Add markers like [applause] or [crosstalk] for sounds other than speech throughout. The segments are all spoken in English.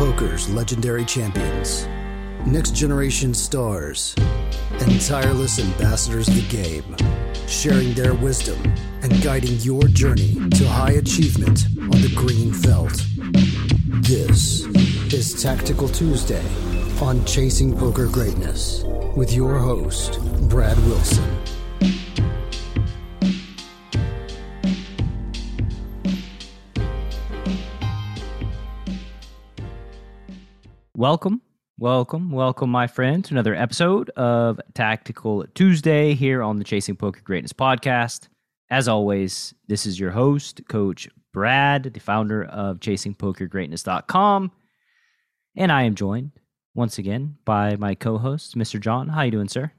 Poker's legendary champions, next generation stars, and tireless ambassadors of the game, sharing their wisdom and guiding your journey to high achievement on the green felt. This is Tactical Tuesday on Chasing Poker Greatness with your host, Brad Wilson. Welcome, welcome, welcome, my friend, to another episode of Tactical Tuesday here on the Chasing Poker Greatness podcast. As always, this is your host, Coach Brad, the founder of ChasingPokerGreatness.com, and I am joined once again by my co-host, Mr. John. How you doing, sir?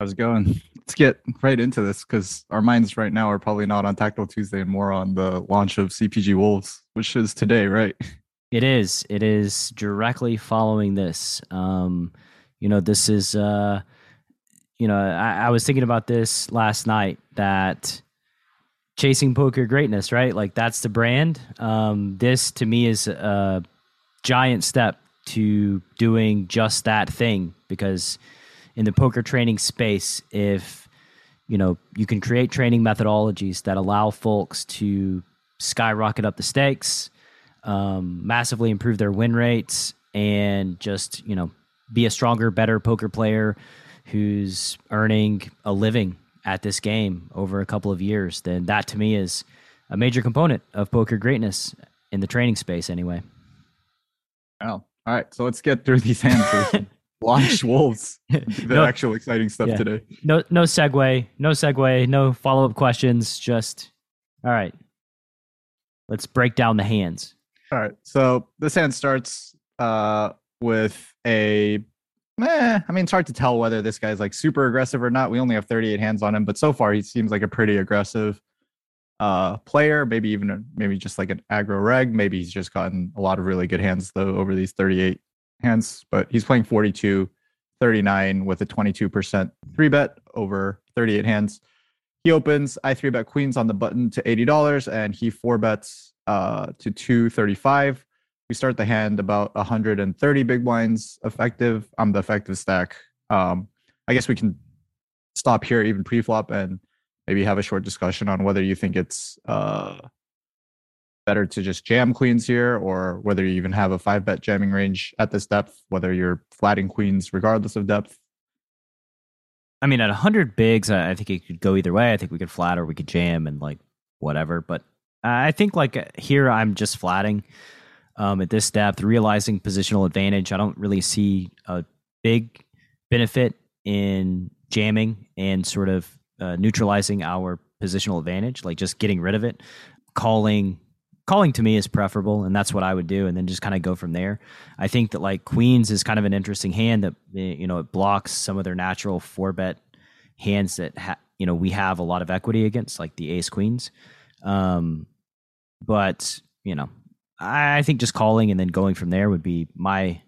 How's it going? Let's get right into this because our minds right now are probably not on Tactical Tuesday and more on the launch of CPG Wolves, which is today, right? It is. It is directly following this. Um, you know, this is. Uh, you know, I, I was thinking about this last night. That chasing poker greatness, right? Like that's the brand. Um, this to me is a giant step to doing just that thing because in the poker training space, if you know you can create training methodologies that allow folks to skyrocket up the stakes um, massively improve their win rates and just you know be a stronger, better poker player who's earning a living at this game over a couple of years, then that to me is a major component of poker greatness in the training space, anyway. Oh, all right. So let's get through these hands. [laughs] Launch wolves. [laughs] The no, actual exciting stuff yeah. today. No, no segue. No segue. No follow up questions. Just all right. Let's break down the hands. All right. So this hand starts uh, with a. Eh, I mean, it's hard to tell whether this guy's like super aggressive or not. We only have 38 hands on him, but so far he seems like a pretty aggressive uh, player. Maybe even maybe just like an aggro reg. Maybe he's just gotten a lot of really good hands though over these 38 hands. But he's playing 42, 39 with a 22% three bet over 38 hands. He opens I three bet queens on the button to $80 and he four bets uh, to 235. We start the hand about 130 big blinds effective. I'm the effective stack. Um, I guess we can stop here, even pre-flop, and maybe have a short discussion on whether you think it's uh, better to just jam queens here, or whether you even have a five bet jamming range at this depth, whether you're flatting queens regardless of depth. I mean, at 100 bigs, I think it could go either way. I think we could flat or we could jam and like whatever. But I think like here I'm just flatting um, at this depth, realizing positional advantage. I don't really see a big benefit in jamming and sort of uh, neutralizing our positional advantage, like just getting rid of it. Calling, calling to me is preferable, and that's what I would do, and then just kind of go from there. I think that like queens is kind of an interesting hand that eh, you know it blocks some of their natural four bet hands that ha- you know we have a lot of equity against, like the ace queens. Um, but you know, I think just calling and then going from there would be my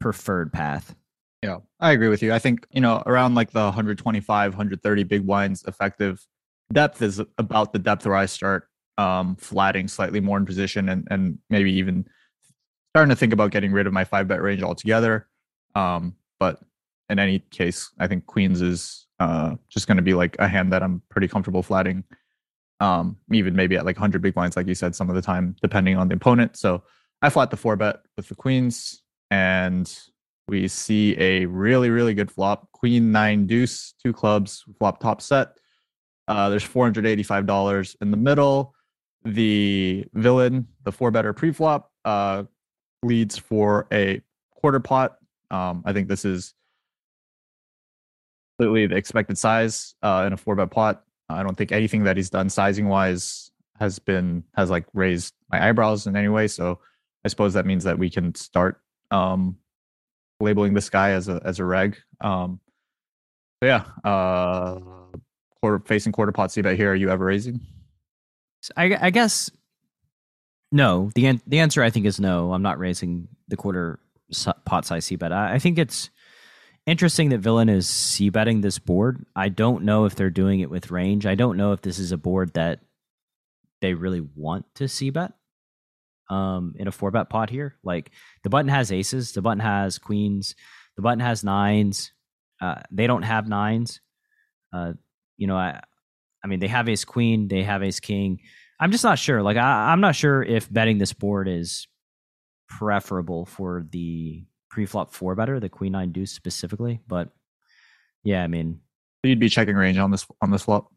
preferred path. Yeah, I agree with you. I think, you know, around like the 125, 130 big blinds effective depth is about the depth where I start um, flatting slightly more in position and, and maybe even starting to think about getting rid of my five bet range altogether. Um, but in any case, I think Queens is uh, just going to be like a hand that I'm pretty comfortable flatting um, even maybe at like 100 big blinds, like you said, some of the time, depending on the opponent. So I flat the four bet with the queens, and we see a really, really good flop. Queen nine deuce, two clubs, flop top set. Uh, there's $485 in the middle. The villain, the four better pre-flop, uh, leads for a quarter pot. Um, I think this is completely the expected size uh, in a four bet pot. I don't think anything that he's done sizing wise has been has like raised my eyebrows in any way. So I suppose that means that we can start um, labeling this guy as a as a reg. Um, yeah, uh, quarter facing quarter pot c bet here. Are you ever raising? I, I guess no. the an- The answer I think is no. I'm not raising the quarter pot size c bet. I, I think it's interesting that Villain is c betting this board. I don't know if they're doing it with range. I don't know if this is a board that they really want to c bet. um, in a four bet pot here. Like the button has aces, the button has queens, the button has nines. Uh, they don't have nines. Uh, you know, I, I mean, they have ace queen, they have ace king. I'm just not sure. Like, I, I'm not sure if betting this board is preferable for the pre-flop four better, the queen nine deuce specifically. But yeah, I mean, you'd be checking range on this on this flop.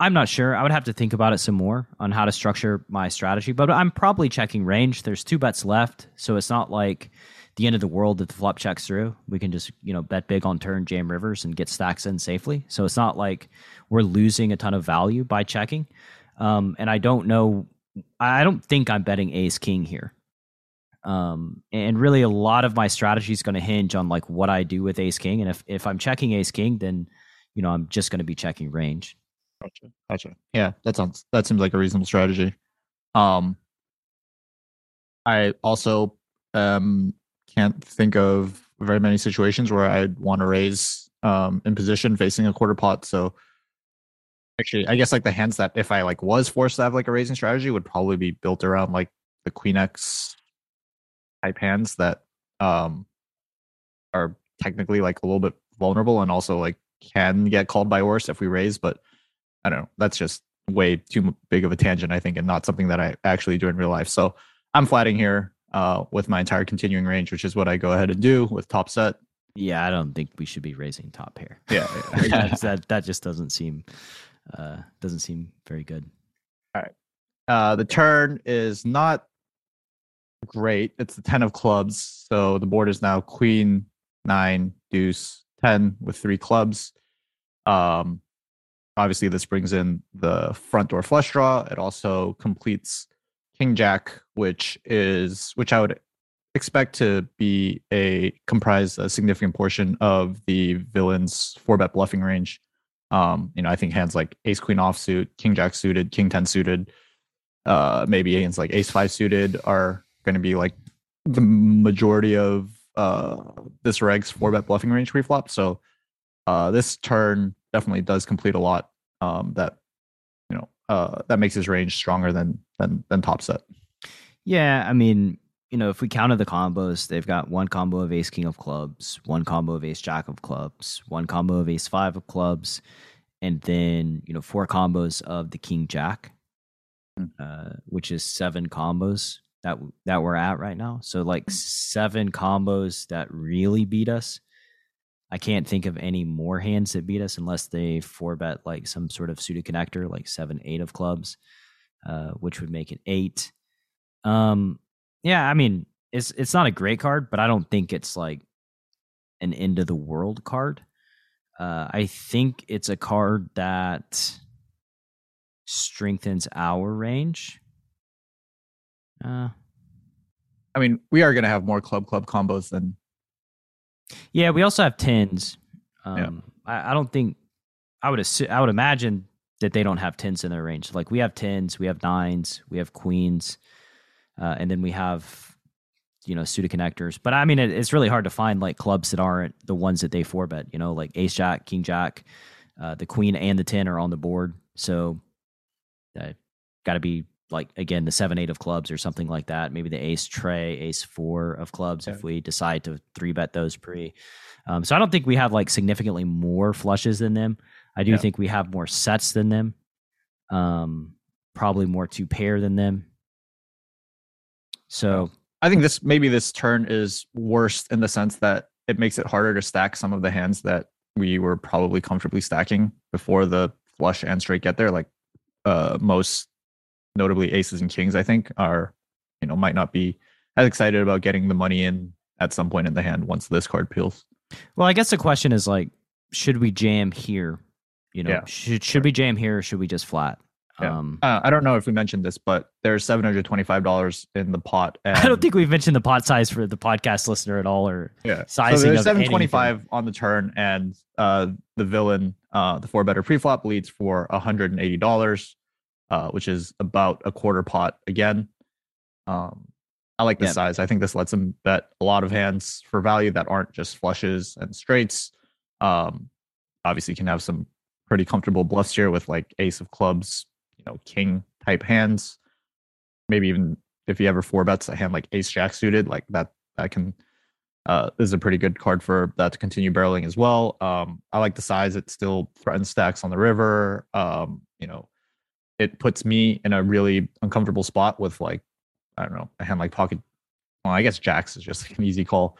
I'm not sure. I would have to think about it some more on how to structure my strategy, but I'm probably checking range. There's two bets left, so it's not like the end of the world if the flop checks through. We can just, you know, bet big on turn, jam rivers, and get stacks in safely. So it's not like we're losing a ton of value by checking. Um, and I don't know, I don't think I'm betting ace king here. Um, and really, a lot of my strategy is going to hinge on like what I do with ace king. And if, if I'm checking ace king, then, you know, I'm just going to be checking range. Gotcha. Gotcha. Yeah, that sounds that seems like a reasonable strategy. Um, I also um can't think of very many situations where I'd want to raise um in position facing a quarter pot. So actually, I guess like the hands that if I like was forced to have like a raising strategy would probably be built around like the queen x type hands that um are technically like a little bit vulnerable and also like can get called by worse if we raise, but I don't know. That's just way too big of a tangent, I think, and not something that I actually do in real life. So I'm flatting here uh, with my entire continuing range, which is what I go ahead and do with top set. Yeah, I don't think we should be raising top here. Yeah, [laughs] yeah. that that just doesn't seem uh, doesn't seem very good. All right, uh, the turn is not great. It's the ten of clubs, so the board is now queen, nine, deuce, ten with three clubs. Um, obviously this brings in the front door flush draw. It also completes King Jack, which is which I would expect to be a comprise a significant portion of the villain's four bet bluffing range. Um, you know, I think hands like Ace Queen offsuit, King Jack suited, King Ten suited, uh, maybe hands like Ace Five suited are going to be like the majority of uh this reg's four bet bluffing range pre-flop. So uh this turn definitely does complete a lot um, that you know uh, that makes his range stronger than than than top set. Yeah, I mean, you know, if we counted the combos, they've got one combo of Ace King of Clubs, one combo of Ace Jack of Clubs, one combo of Ace Five of Clubs, and then you know four combos of the King Jack, hmm. uh, which is seven combos that that we're at right now. So like hmm. seven combos that really beat us. I can't think of any more hands that beat us unless they four bet like some sort of suited connector, like seven, eight of clubs, uh, which would make it eight. Um, yeah, I mean, it's it's not a great card, but I don't think it's like an end of the world card. Uh, I think it's a card that strengthens our range. Uh, I mean, we are going to have more club club combos than yeah, we also have tens. Um, yeah. I, I, don't think I would assume, I would imagine that they don't have tens in their range. Like we have tens, we have nines, we have queens, uh, and then we have you know suited connectors. But I mean, it, it's really hard to find like clubs that aren't the ones that they four bet. You know, like ace jack, king jack, uh, the queen and the ten are on the board. So uh, got to be like again the seven eight of clubs or something like that. Maybe the ace tray, ace four of clubs if we decide to three bet those pre. Um, so I don't think we have like significantly more flushes than them. I do yeah. think we have more sets than them. Um, probably more two pair than them. So I think this maybe this turn is worse in the sense that it makes it harder to stack some of the hands that we were probably comfortably stacking before the flush and straight get there. Like uh, most notably aces and kings, I think, are you know might not be as excited about getting the money in at some point in the hand once this card peels. Well, I guess the question is like, should we jam here? You know, yeah. should should we jam here or should we just flat? Yeah. Um, uh, I don't know if we mentioned this, but there's seven hundred twenty-five dollars in the pot. [laughs] I don't think we've mentioned the pot size for the podcast listener at all, or yeah, sizing. So there's seven twenty-five on the turn, and uh, the villain, uh, the four better pre-flop leads for hundred and eighty dollars uh, which is about a quarter pot again. Um, I like this yeah. size. I think this lets him bet a lot of hands for value that aren't just flushes and straights. Um, obviously, can have some pretty comfortable bluffs here with like ace of clubs, you know, king type hands. maybe even if he ever four bets a hand like ace jack suited, like that that can uh is a pretty good card for that to continue barreling as well. Um I like the size, it still threatens stacks on the river. Um, you know, it puts me in a really uncomfortable spot with like, I don't know, a hand like pocket well, I guess jacks is just [laughs] like an easy call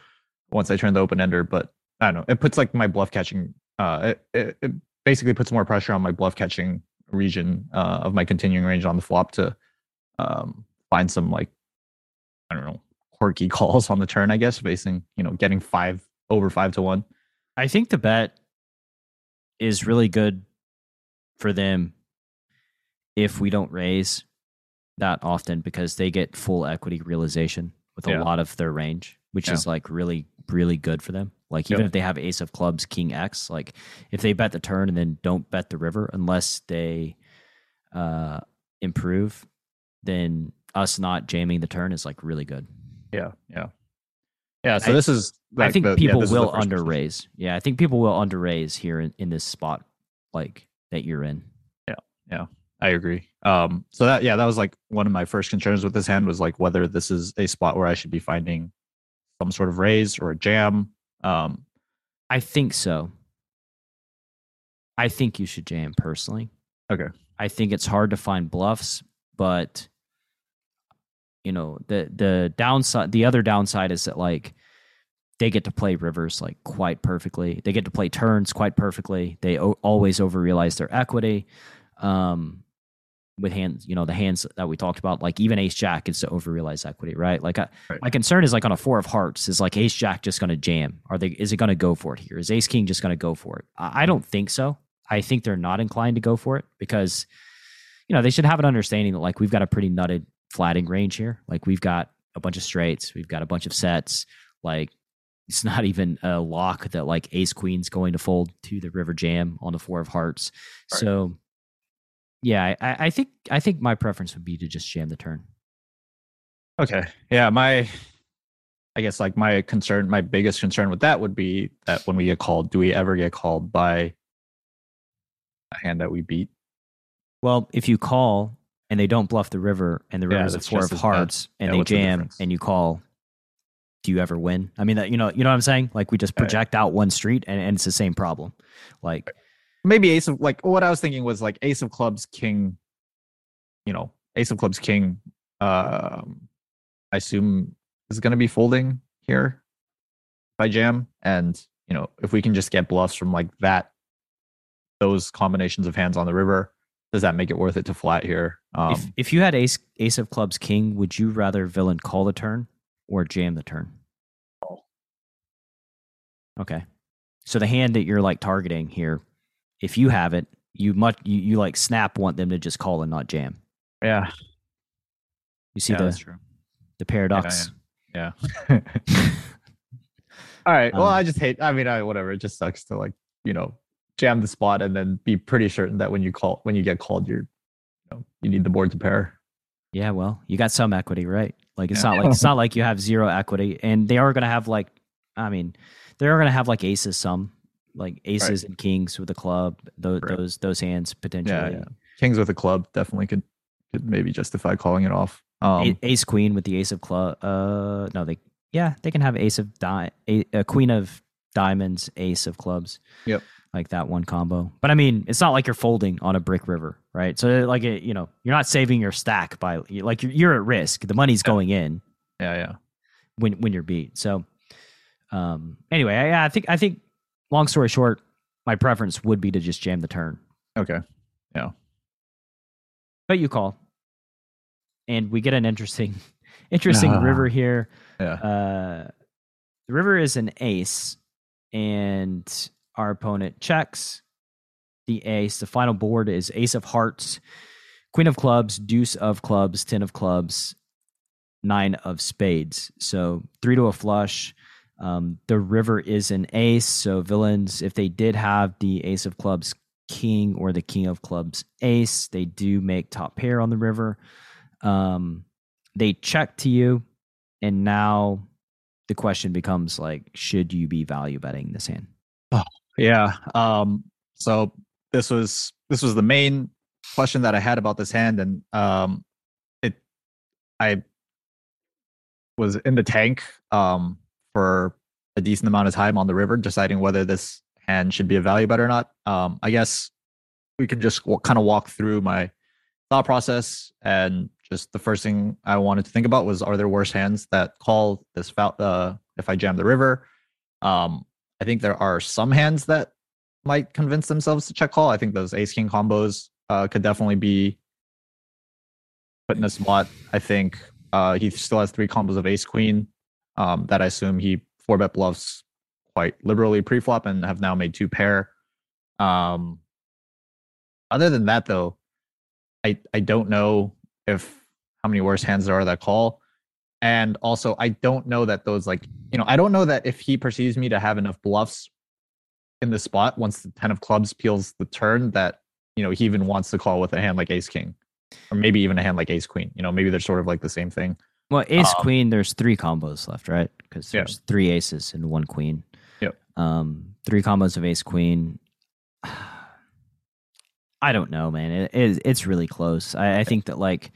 once I turn the open ender, but I don't know. It puts like my bluff catching uh it, it, it basically puts more pressure on my bluff catching region uh, of my continuing range on the flop to um, find some like I don't know quirky [laughs] calls on the turn. I guess facing you know getting five over five to one. I think the bet is really good for them if we don't raise that often because they get full equity realization with a Yeah. lot of their range, which Yeah. is like really, really good for them. Like even Yep. if they have ace of clubs, king X, like if they bet the turn and then don't bet the river unless they uh improve, then us not jamming the turn is like really good. Yeah, yeah, yeah. So I- this is I think the- people the will under raise. Yeah, I think people will under raise here in, in this spot like that you're in. I agree. Um, so that yeah, that was like one of my first concerns with this hand was like whether this is a spot where I should be finding some sort of raise or a jam. Um, I think so. I think you should jam personally. Okay. I think it's hard to find bluffs, but you know, the the downside the other downside is that like they get to play rivers like quite perfectly. They get to play turns quite perfectly. They o- always overrealize their equity. Um with hands, you know, the hands that we talked about, like even ace jack is to overrealize equity, right? Like I, Right. my concern is like on a four of hearts is like ace jack just going to jam? Are they? Is it going to go for it here? Is ace king just going to go for it? I, I don't think so. I think they're not inclined to go for it because, you know, they should have an understanding that like we've got a pretty nutted flatting range here. Like we've got a bunch of straights, we've got a bunch of sets. Like it's not even a lock that like ace queen's going to fold to the river jam on the four of hearts. Right. So, yeah, I, I think I think my preference would be to just jam the turn. Okay. Yeah, my I guess like my concern, my biggest concern with that would be that when we get called, do we ever get called by a hand that we beat? Well, if you call and they don't bluff the river and the Yeah, is a four of as bad. hearts and Yeah, they what's the jam and you call, do you ever win? I mean, that you know, you know what I'm saying? Like we just Right. project out one street and, and it's the same problem. Like Maybe ace of like what I was thinking was like ace of clubs, king, you know, ace of clubs, king. Um, I assume is going to be folding here by jam, and you know, if we can just get bluffs from like that, those combinations of hands on the river, does that make it worth it to flat here? Um, if if you had ace ace of clubs king, would you rather villain call the turn or jam the turn? Okay. So the hand that you're like targeting here, if you have it, you much you, you like snap want them to just call and not jam. yeah, You see yeah, the the paradox. Yeah. [laughs] All right. Well, Um, I just hate. I mean, I whatever. It just sucks to like you know jam the spot and then be pretty certain that when you call when you get called, you're you know you need the board to pair. Yeah, well, you got some equity, right? Like it's Yeah. not like it's not like you have zero equity, and they are going to have like, I mean, they are going to have like aces, some like aces and kings with a club. Those Right. those those hands potentially. Yeah, yeah. Kings with a club definitely could could maybe justify calling it off. Um, ace queen with the ace of club. Uh, no, they yeah they can have ace of di a, a queen of diamonds, ace of clubs. Yep. Like that one combo, but I mean, it's not like you're folding on a brick river, right? So, like, it, you know, you're not saving your stack by like you're, you're at risk. The money's going in, yeah, yeah. when when you're beat. So, um, anyway, I, I think I think long story short, my preference would be to just jam the turn, Okay. Yeah. But you call, and we get an interesting [laughs] interesting Ah. river here. Yeah. Uh, the river is an ace, and our opponent checks the ace. The final board is ace of hearts, queen of clubs, deuce of clubs, ten of clubs, nine of spades. So three to a flush. Um, the river is an ace. So villains, if they did have the ace of clubs king or the king of clubs ace, they do make top pair on the river. Um, they check to you, and now the question becomes like, should you be value betting this hand? [sighs] Yeah. Um, so this was this was the main question that I had about this hand, and um, it I was in the tank um, for a decent amount of time on the river, deciding whether this hand should be a value bet or not. Um, I guess we can just w- kind of walk through my thought process and just the first thing I wanted to think about was are there worse hands that call this uh, if I jam the river? Um, I think there are some hands that might convince themselves to check call. I think those ace king combos uh, could definitely be put in a spot. I think uh, he still has three combos of ace queen um, that I assume he four bet bluffs quite liberally pre-flop and have now made two pair. Um, other than that, though, I I don't know if how many worse hands there are that call. And also, I don't know that those like you know I don't know that if he perceives me to have enough bluffs in the spot once the ten of clubs peels the turn that you know he even wants to call with a hand like ace king or maybe even a hand like ace queen. You know maybe they're sort of like the same thing. Well, ace Um, queen, there's three combos left, right? Because Yeah. there's three aces and one queen. Yep. Um, three combos of ace queen. [sighs] I don't know, man. It, it, it's really close. I, I think that like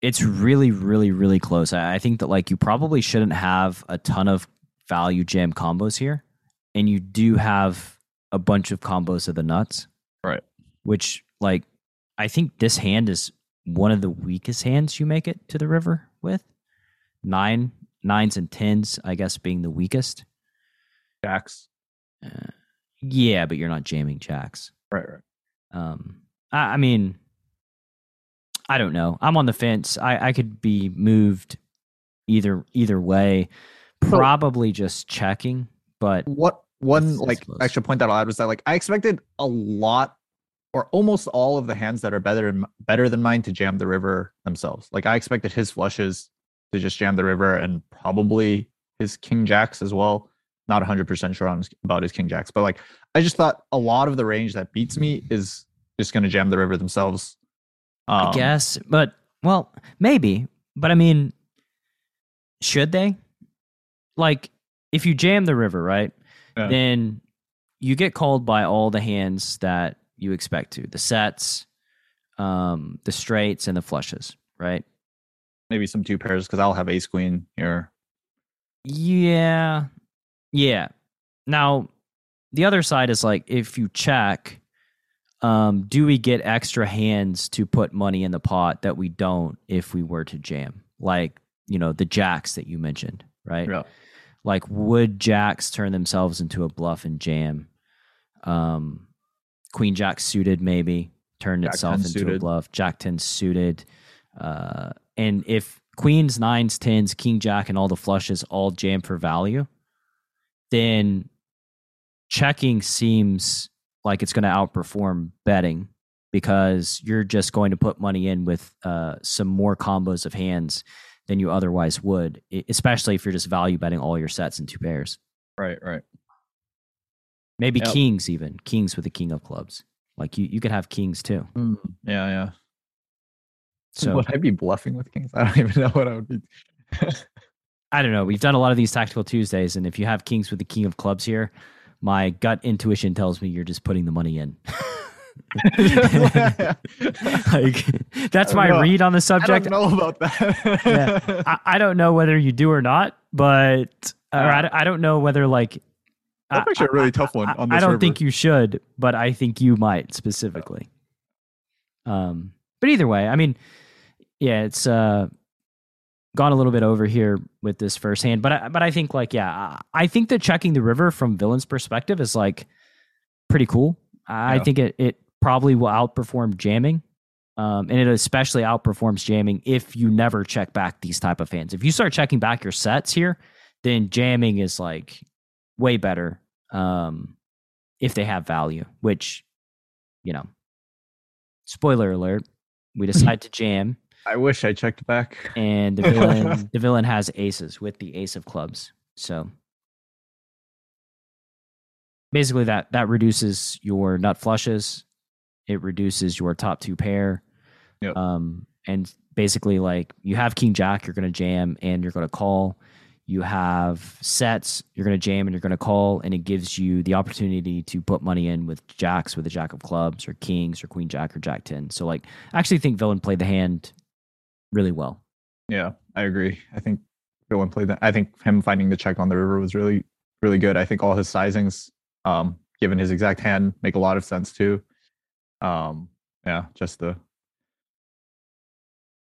it's really, really, really close. I, I think that like you probably shouldn't have a ton of value jam combos here, and you do have a bunch of combos of the nuts, Right. Which like I think this hand is one of the weakest hands you make it to the river with. Nine, nines, and tens, I guess, being the weakest. Jacks. Uh, yeah, but you're not jamming jacks. Right, right. Um, I, I mean, I don't know. I'm on the fence. I, I could be moved either either way. So- Probably just checking, but What one It's- it's like close. extra point that I'll add was that like I expected a lot or almost all of the hands that are better than better than mine to jam the river themselves. Like I expected his flushes to just jam the river and probably his king jacks as well. Not 100% sure on his, about his king jacks, but like I just thought a lot of the range that beats me is just going to jam the river themselves. Um, I guess. But well, maybe. But I mean, should they? Like, if you jam the river, right? Yeah. Then you get called by all the hands that you expect to. The sets, um, the straights, and the flushes, right? maybe some two pairs because I'll have ace queen here. Yeah. Yeah. Now, the other side is like if you check, um, do we get extra hands to put money in the pot that we don't if we were to jam? Like, you know, the jacks that you mentioned, right? Yeah. Like, would jacks turn themselves into a bluff and jam? Um, Queen Jack suited maybe turned Jack itself 10 into a bluff. Jack 10 suited. Uh, and if queens, nines, tens, king jack, and all the flushes all jam for value, then checking seems like it's going to outperform betting because you're just going to put money in with uh, some more combos of hands than you otherwise would, especially if you're just value betting all your sets in two pairs. Right, right. Maybe Yep. kings, even kings with the king of clubs. Like you, you could have kings too. Mm, yeah, yeah. So [laughs] would I be bluffing with kings? I don't even know what I would be. [laughs] I don't know. We've done a lot of these tactical Tuesdays, and if you have kings with the king of clubs here, my gut intuition tells me you're just putting the money in. [laughs] like that's my know. read on the subject. I don't know about that. Yeah. I, I don't know whether you do or not, but or I, I don't know whether like That's I- actually a really tough one I, on I don't river. think you should, but I think you might specifically. Um, but either way, I mean, yeah, it's uh gone a little bit over here with this first hand, but I, but I think like yeah, I, I think that checking the river from villain's perspective is like pretty cool. I Yeah. think it it probably will outperform jamming. Um, and it especially outperforms jamming if you never check back these type of hands. If you start checking back your sets here, then jamming is like way better um, if they have value. Which, you know, spoiler alert, we [laughs] decide to jam, I wish I checked back. and the villain the villain has aces with the ace of clubs. So basically, that that reduces your nut flushes. It reduces your top two pair. Yep. Um, and basically, like you have king jack, you're going to jam and you're going to call. You have sets, you're going to jam and you're going to call, and it gives you the opportunity to put money in with jacks, with a jack of clubs, or kings, or queen jack, or jack ten. So, like, I actually think villain played the hand really well. Yeah, I agree. I think Villain played play that. I think him finding the check on the river was really, really good. I think all his sizings, um, given his exact hand, make a lot of sense too. Um, yeah, just the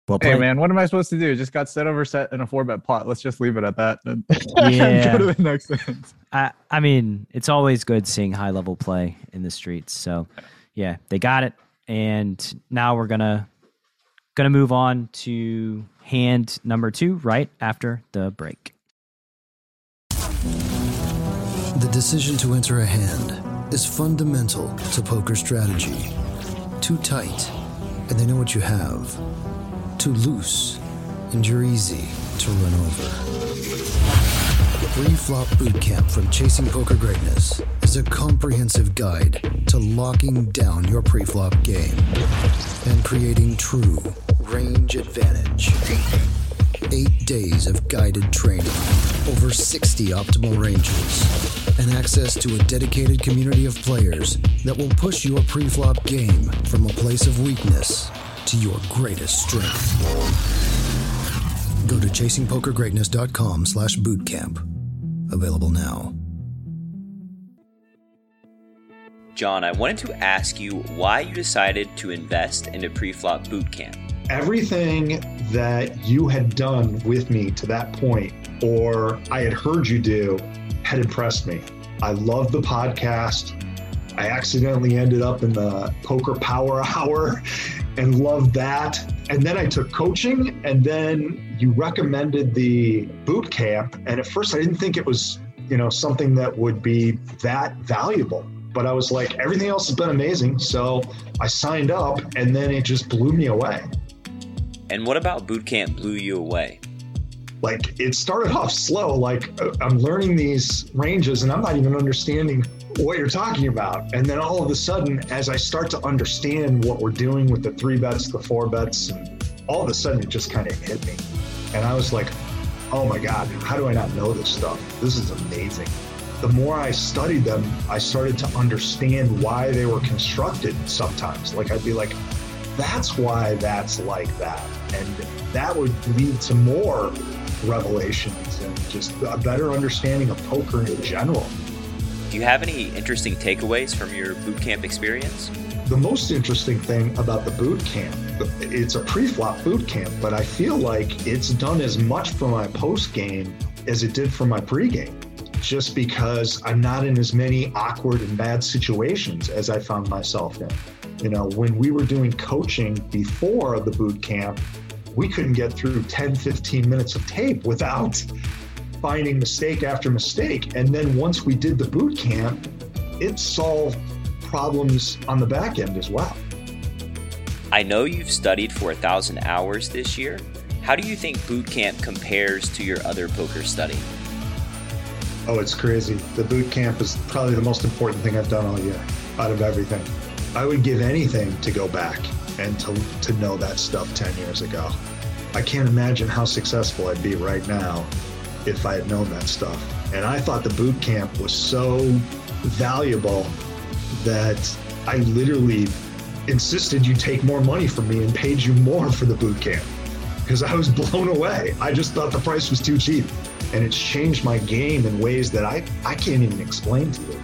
Well hey played. man, what am I supposed to do? Just got set over set in a four bet pot. Let's just leave it at that. And [laughs] Yeah. go to the next hand. I, I mean, it's always good seeing high level play in the streets. So, yeah, they got it, and now we're gonna gonna move on to hand number two right after the break. The decision to enter a hand is fundamental to poker strategy. Too tight, and they know what you have. Too loose, and you're easy to run over. Pre-flop bootcamp from Chasing Poker Greatness is a comprehensive guide to locking down your pre-flop game and creating true range advantage. Eight days of guided training, over 60 optimal ranges, and access to a dedicated community of players that will push your pre-flop game from a place of weakness to your greatest strength. Go to chasingpokergreatness.com slash bootcamp. Available now. John, I wanted to ask you why you decided to invest in a pre-flop bootcamp. everything that you had done with me to that point, or I had heard you do, had impressed me. I loved the podcast. I accidentally ended up in the poker power [laughs] hour and loved that. And then I took coaching, and then you recommended the boot camp. And at first, I didn't think it was, you know, something that would be that valuable. But I was like, everything else has been amazing. So I signed up, and then it just blew me away. And what about boot camp blew you away? like it started off slow like uh, i'm learning these ranges and i'm not even understanding what you're talking about. And then all of a sudden as i start to understand what we're doing with the three bets the four bets and all of a sudden it just kind of hit me. And i was like oh my god how do i not know this stuff? This is amazing. The more i studied them i started to understand why they were constructed sometimes. Like i'd be like that's why that's like that. And that would lead to more revelations and just a better understanding of poker in general. Do you have any interesting takeaways from your boot camp experience? The most interesting thing about the boot camp, it's a pre-flop boot camp, but I feel like it's done as much for my post game as it did for my pre-game. Just because I'm not in as many awkward and bad situations as I found myself in. You know, when we were doing coaching before the boot camp, we couldn't get through 10, 15 minutes of tape without finding mistake after mistake. And then once we did the boot camp, it solved problems on the back end as well. I know you've studied for a thousand hours this year. How do you think boot camp compares to your other poker study? Oh, it's crazy. The boot camp is probably the most important thing I've done all year out of everything. I would give anything to go back and to, to know that stuff 10 years ago. I can't imagine how successful I'd be right now if I had known that stuff. And I thought the boot camp was so valuable that I literally insisted you take more money from me and paid you more for the boot camp because I was [laughs] blown away. I just thought the price was too cheap. And it's changed my game in ways that I, I can't even explain to you.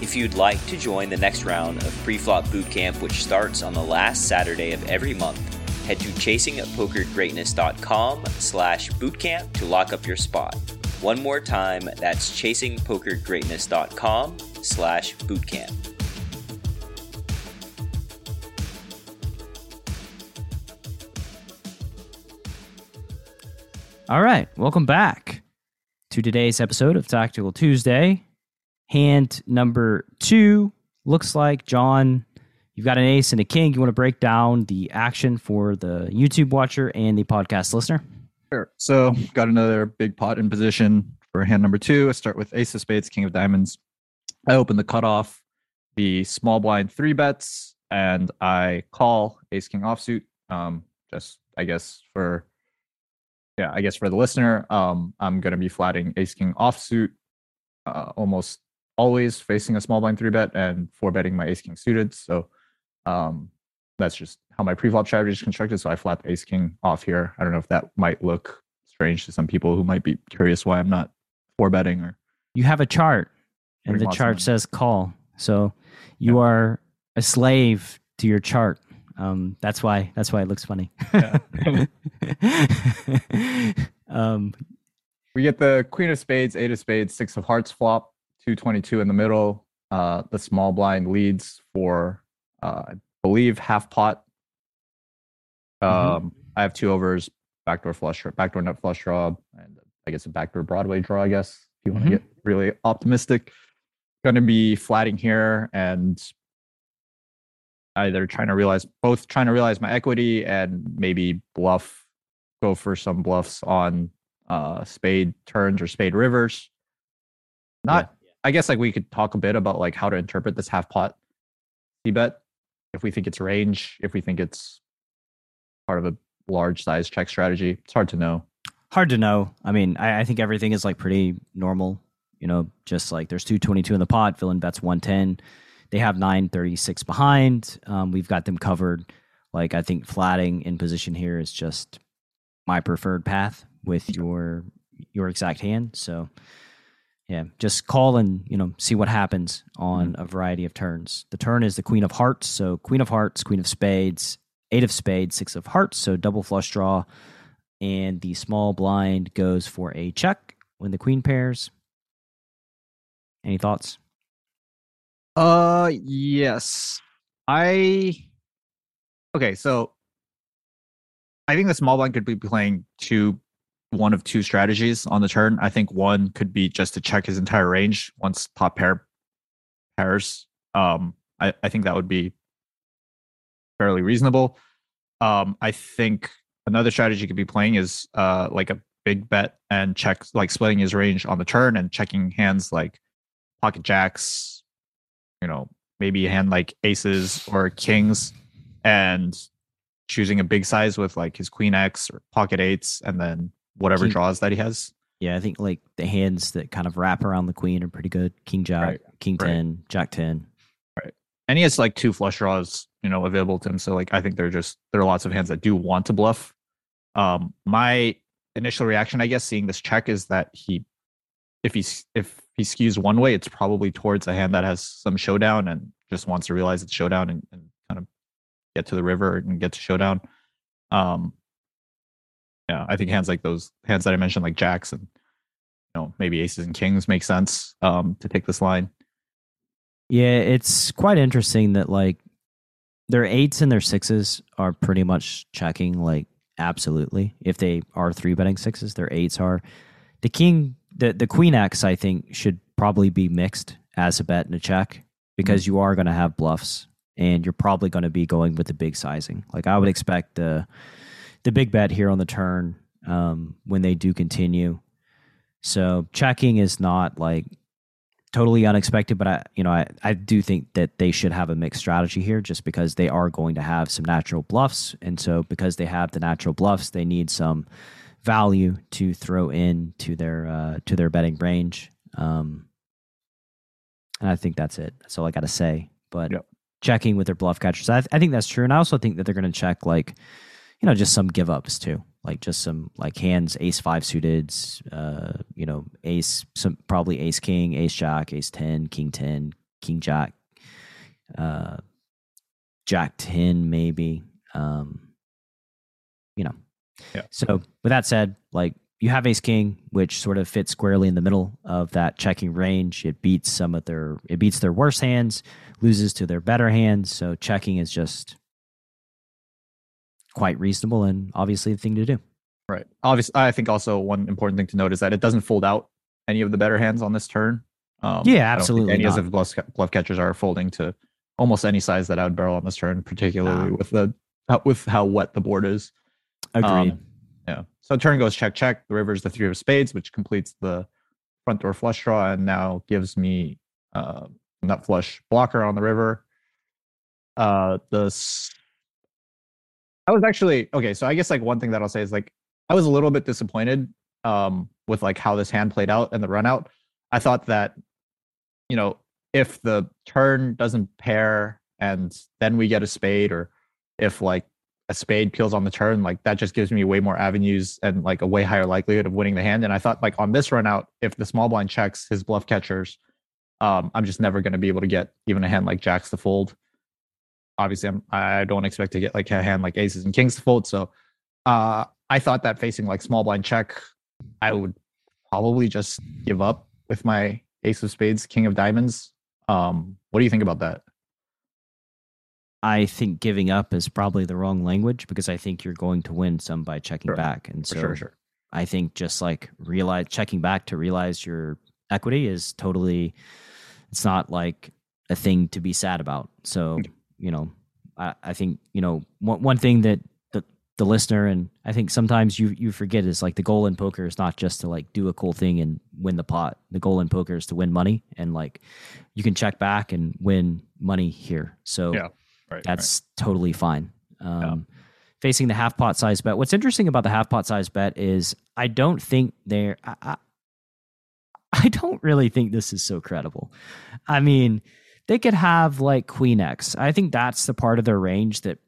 If you'd like to join the next round of pre-flop boot camp, which starts on the last Saturday of every month, head to chasingpokergreatness.com slash bootcamp to lock up your spot. One more time, that's chasingpokergreatness.com slash bootcamp. All right, welcome back to today's episode of Tactical Tuesday. Hand number two looks like John. You've got an ace and a king. You want to break down the action for the YouTube watcher and the podcast listener? Sure. So got another big pot in position for hand number two. I start with ace of spades, king of diamonds. I open the cutoff, the small blind three bets, and I call ace king offsuit. Um, just I guess for yeah, I guess for the listener, um, I'm gonna be flatting ace king offsuit, uh, almost always facing a small blind three bet and four betting my ace king suited. So um, that's just how my pre-flop strategy is constructed. So I flap ace king off here. I don't know if that might look strange to some people who might be curious why I'm not four betting or You have a chart, and the chart money. says call. So you Yeah. are a slave to your chart. Um, that's why. That's why it looks funny. [laughs] um, we get the queen of spades, eight of spades, six of hearts flop, 222 in the middle. Uh, the small blind leads for, uh, I believe, half pot. Um, Mhm. I have two overs, backdoor flush, backdoor nut flush draw, and I guess a backdoor Broadway draw. I guess if you want to get really optimistic, going to be flatting here and either trying to realize both trying to realize my equity and maybe bluff, go for some bluffs on uh spade turns or spade rivers. Not I guess like we could talk a bit about like how to interpret this half pot C bet. If we think it's range, if we think it's part of a large size check strategy. It's hard to know. hard to know. I mean, I, I think everything is like pretty normal. You know, just like there's 222 in the pot, villain bets 110. They have 936 behind. Um, we've got them covered. Like I think flatting in position here is just my preferred path with your your exact hand. So yeah, just call and you know see what happens on a variety of turns. The turn is the queen of hearts, so queen of hearts, queen of spades, eight of spades, six of hearts, so double flush draw and the small blind goes for a check when the queen pairs. Any thoughts? Uh yes. I Okay, so I think the small blind could be playing two one of two strategies on the turn. I think one could be just to check his entire range once top pair pairs. Um I, I think that would be fairly reasonable. Um I think another strategy could be playing is uh like a big bet and check like splitting his range on the turn and checking hands like pocket jacks, you know, maybe a hand like aces or kings and choosing a big size with like his queen X or pocket eights and then whatever King- draws that he has. Yeah, I think like the hands that kind of wrap around the queen are pretty good. King Jack, Right, King right. 10, Jack 10. Right, And he has like two flush draws, you know, available to him. So like I think there are just there are lots of hands that do want to bluff. Um my initial reaction, I guess, seeing this check is that he if he's if he skews one way, it's probably towards a hand that has some showdown and just wants to realize it's showdown and, and kind of get to the river and get to showdown. Um yeah, I think hands like those hands that I mentioned, like jacks and you know, maybe aces and kings make sense um to take this line. Yeah, it's quite interesting that like their eights and their sixes are pretty much checking like absolutely. If they are three betting sixes, their eights are. The king, the the queen X, I think should probably be mixed as a bet and a check because you are going to have bluffs and you're probably going to be going with the big sizing. Like I would expect the the big bet here on the turn um, when they do continue. So checking is not like totally unexpected, but I, you know, I, I do think that they should have a mixed strategy here just because they are going to have some natural bluffs. And so because they have the natural bluffs, they need some value to throw in to their, uh, to their betting range. Um, and I think that's it. That's all I got to say, but Yep. checking with their bluff catchers, I, I think that's true. And I also think that they're going to check like, you know, just some give ups too, like just some like hands, ace five suited, uh, you know, ace, some probably ace king, ace jack, ace 10, king 10, king jack, uh, jack 10, maybe. Um, you know, Yeah. so with that said, like you have ace king, which sort of fits squarely in the middle of that checking range. It beats some of their, it beats their worst hands, loses to their better hands. So checking is just quite reasonable and obviously the thing to do. Right. Obviously, I think also one important thing to note is that it doesn't fold out any of the better hands on this turn. Um, Yeah, I don't think absolutely Any not. of the bluff catchers are folding to almost any size that I would barrel on this turn, particularly Ah. with the how- with how wet the board is. Agreed. Um, Yeah. So turn goes check check. The river is the three of spades, which completes the front door flush draw and now gives me uh, nut flush blocker on the river. Uh, the I was actually okay. So I guess like one thing that I'll say is like I was a little bit disappointed um, with like how this hand played out and the run out. I thought that you know if the turn doesn't pair and then we get a spade or if like a spade peels on the turn, like that just gives me way more avenues and like a way higher likelihood of winning the hand. And I thought like on this run out, if the small blind checks his bluff catchers, um, I'm just never going to be able to get even a hand like jacks to fold. Obviously, I'm, I don't expect to get like a hand like aces and kings to fold. So uh, I thought that facing like small blind check, I would probably just give up with my ace of spades, king of diamonds. Um, what do you think about that? I think giving up is probably the wrong language because I think you're going to win some by checking Sure. back. And so sure, sure. I think just like realize checking back to realize your equity is totally it's not like a thing to be sad about. So, you know, I, I think, you know, one one thing that the the listener and I think sometimes you you forget is like the goal in poker is not just to like do a cool thing and win the pot. The goal in poker is to win money and like you can check back and win money here. So Yeah, Right. that's totally fine. Um, Facing the half pot size bet. What's interesting about the half pot size bet is I don't think they're. I, I, I don't really think this is so credible. I mean, they could have like Queen X. I think that's the part of their range that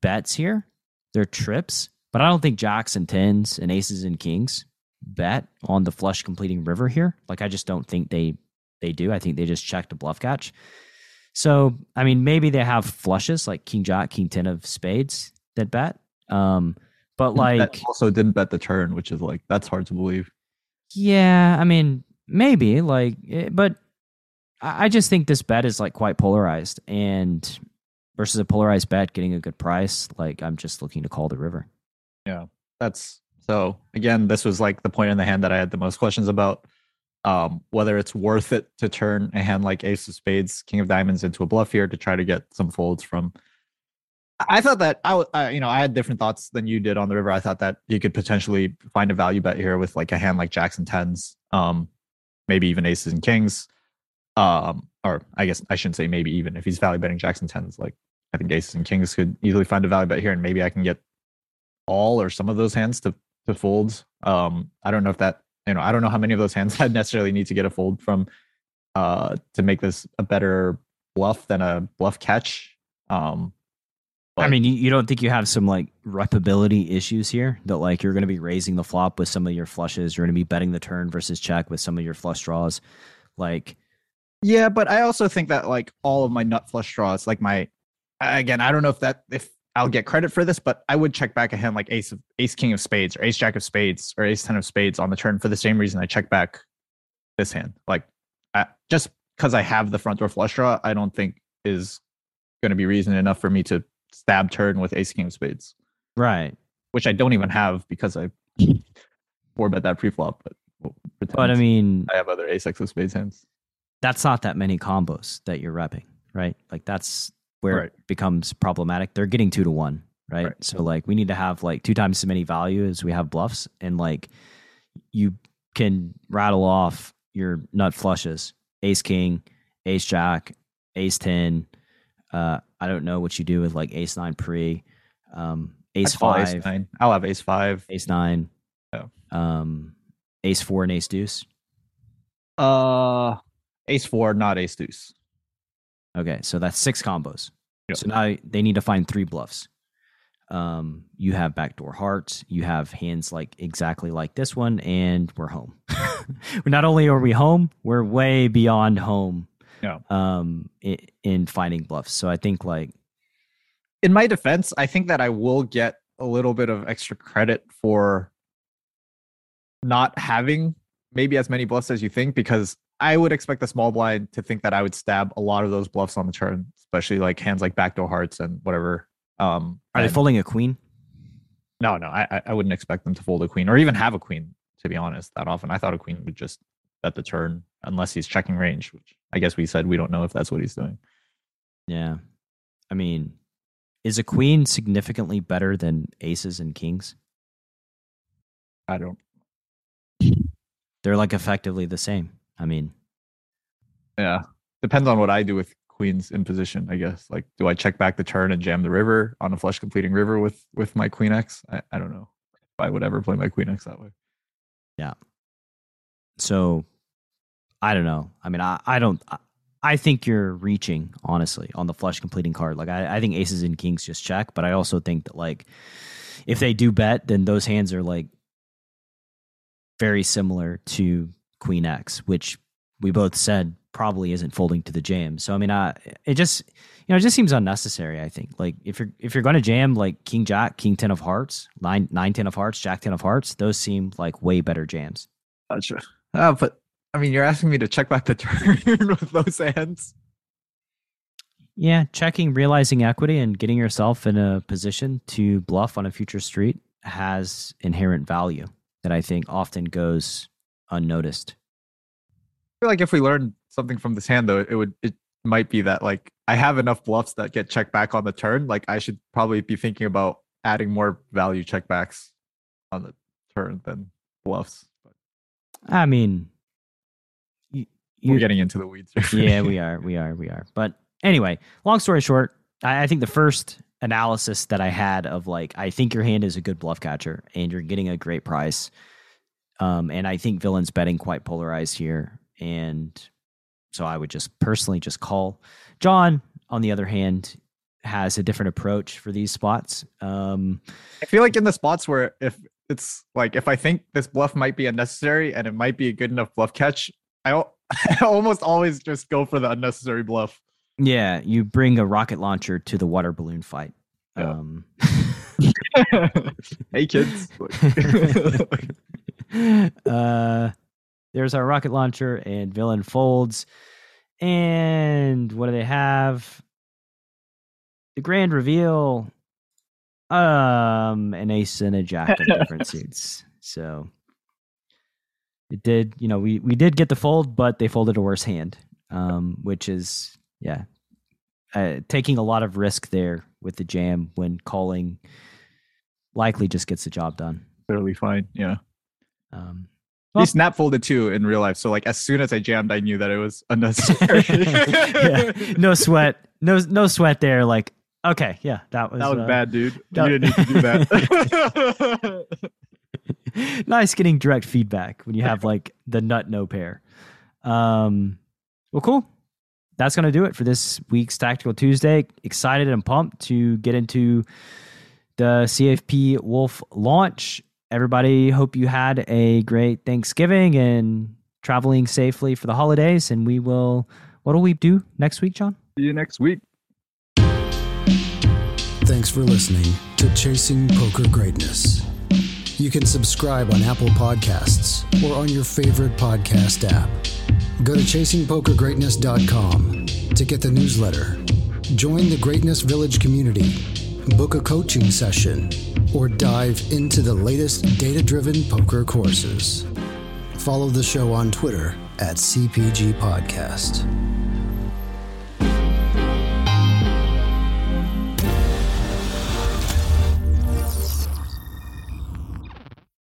bets here. Their trips, but I don't think jacks and tens and aces and kings bet on the flush completing river here. Like I just don't think they they do. I think they just check to bluff catch. So, I mean, maybe they have flushes like King Jack, King Ten of spades that bet. Um, but That like, also didn't bet the turn, which is like that's hard to believe. yeah, I mean, maybe like, eh, but I I just think this bet is like quite polarized, and versus a polarized bet getting a good price, like I'm just looking to call the river. Yeah, that's so again, this was like the point in the hand that I had the most questions about. Um, whether it's worth it to turn a hand like Ace of Spades, King of Diamonds into a bluff here to try to get some folds from. I I thought that I, you know, I had different thoughts than you did on the river. I thought that you could potentially find a value bet here with like a hand like Jacks and tens, um, maybe even aces and kings. Um, or I guess I shouldn't say maybe even if he's value betting Jacks and tens, like I think aces and kings could easily find a value bet here, and maybe I can get all or some of those hands to to fold. Um, I don't know if that you know I don't know how many of those hands [laughs] I necessarily need to get a fold from uh to make this a better bluff than a bluff catch. Um, I mean, you, you don't think you have some like repability issues here that like you're going to be raising the flop with some of your flushes, you're going to be betting the turn versus check with some of your flush draws, like. Yeah, but I also think that like all of my nut flush draws, like my again, I don't know if that if I'll get credit for this, but I would check back a hand like ace of ace king of spades or ace jack of spades or ace ten of spades on the turn for the same reason I check back this hand. Like I, just because I have the front door flush draw, I don't think is going to be reason enough for me to stab turn with ace king of spades, Right. which I don't even have because I four bet that pre-flop. But we'll But I mean, I have other ace x of spades hands. That's not that many combos that you're repping, right? Like that's where Right. it becomes problematic. They're getting two to one, right? Right. So like we need to have like two times as many value as we have bluffs, and like you can rattle off your nut flushes, ace king, ace jack, ace ten. Uh, I don't know what you do with like ace nine pre, um, ace five, ace nine. I'll have ace five. ace nine, um, ace four, and ace deuce. Uh, ace four, not ace deuce. Okay, so that's six combos. Yep. So now they need to find three bluffs. Um, you have backdoor hearts. You have hands like exactly like this one, and we're home. [laughs] Not only are we home, we're way beyond home. Yeah. Um, in, in finding bluffs. So I think like In my defense, I think that I will get a little bit of extra credit for not having maybe as many bluffs as you think, because I would expect the small blind to think that I would stab a lot of those bluffs on the turn, especially like hands like backdoor hearts and whatever. Um, are they folding a queen? No, no, I I- I wouldn't expect them to fold a queen or even have a queen. To be honest, that often I thought a queen would just bet the turn unless he's checking range, which I guess we said we don't know if that's what he's doing. Yeah. I mean, is a queen significantly better than aces and kings? I don't. They're like effectively the same. I mean, Yeah, depends on what I do with queens in position. I guess like, do I check back the turn and jam the river on a flush completing river with with my queen x? I, I don't know if I would ever play my queen x that way. Yeah. So I don't know. I mean, I, I don't. I, I think you're reaching honestly on the flush completing card. Like I, I think aces and kings just check, but I also think that like if they do bet, then those hands are like very similar to queen X, which we both said probably isn't folding to the jam. So I mean, uh, it just you know it just seems unnecessary. I think like if you're if you're going to jam like king jack, king ten of hearts, nine nine ten of hearts, jack ten of hearts, those seem like way better jams. Gotcha. Uh, but I mean, you're asking me to check back the turn [laughs] with those hands. Yeah, checking, realizing equity, and getting yourself in a position to bluff on a future street has inherent value that I think often goes unnoticed. I feel like if we learned something from this hand, though, it would it might be that like I have enough bluffs that get checked back on the turn. Like I should probably be thinking about adding more value checkbacks on the turn than bluffs. I mean, you, we're getting into the weeds. here. yeah, we [laughs] are, we are, we are. But anyway, long story short, I, I think the first analysis that I had of like, I think your hand is a good bluff catcher and you're getting a great price. Um, and I think villain's betting quite polarized here. And so I would just personally just call. John, on the other hand, has a different approach for these spots. Um, I feel like in the spots where if it's like if I think this bluff might be unnecessary and it might be a good enough bluff catch, I, [laughs] I almost always just go for the unnecessary bluff. yeah, you bring a rocket launcher to the water balloon fight. Yeah. Um, [laughs] hey kids. [laughs] uh, there's our rocket launcher and villain folds. And what do they have? The grand reveal. Um, an ace and a jack of [laughs] different suits. So it did, you know, we we did get the fold, but they folded a worse hand. Um, which is yeah, uh, taking a lot of risk there with the jam when calling likely just gets the job done. Clearly fine. Yeah. Um, He snap folded too in real life. So like as soon as I jammed, I knew that it was unnecessary. [laughs] yeah, no sweat, no no sweat there. Like, okay, yeah, that was That was uh, bad, dude. that- You didn't need to do that. [laughs] nice getting direct feedback when you have like the nut no pair. Um, well, cool. That's gonna do it for this week's Tactical Tuesday. Excited and pumped to get into the CFP Wolf launch. Everybody, hope you had a great Thanksgiving and traveling safely for the holidays. And we will. What will we do next week, John? See you next week. Thanks for listening to Chasing Poker Greatness. You can subscribe on Apple Podcasts or on your favorite podcast app. Go to chasingpokergreatness.com to get the newsletter, join the Greatness Village community, book a coaching session, or dive into the latest data driven poker courses. Follow the show on Twitter at CPG Podcast.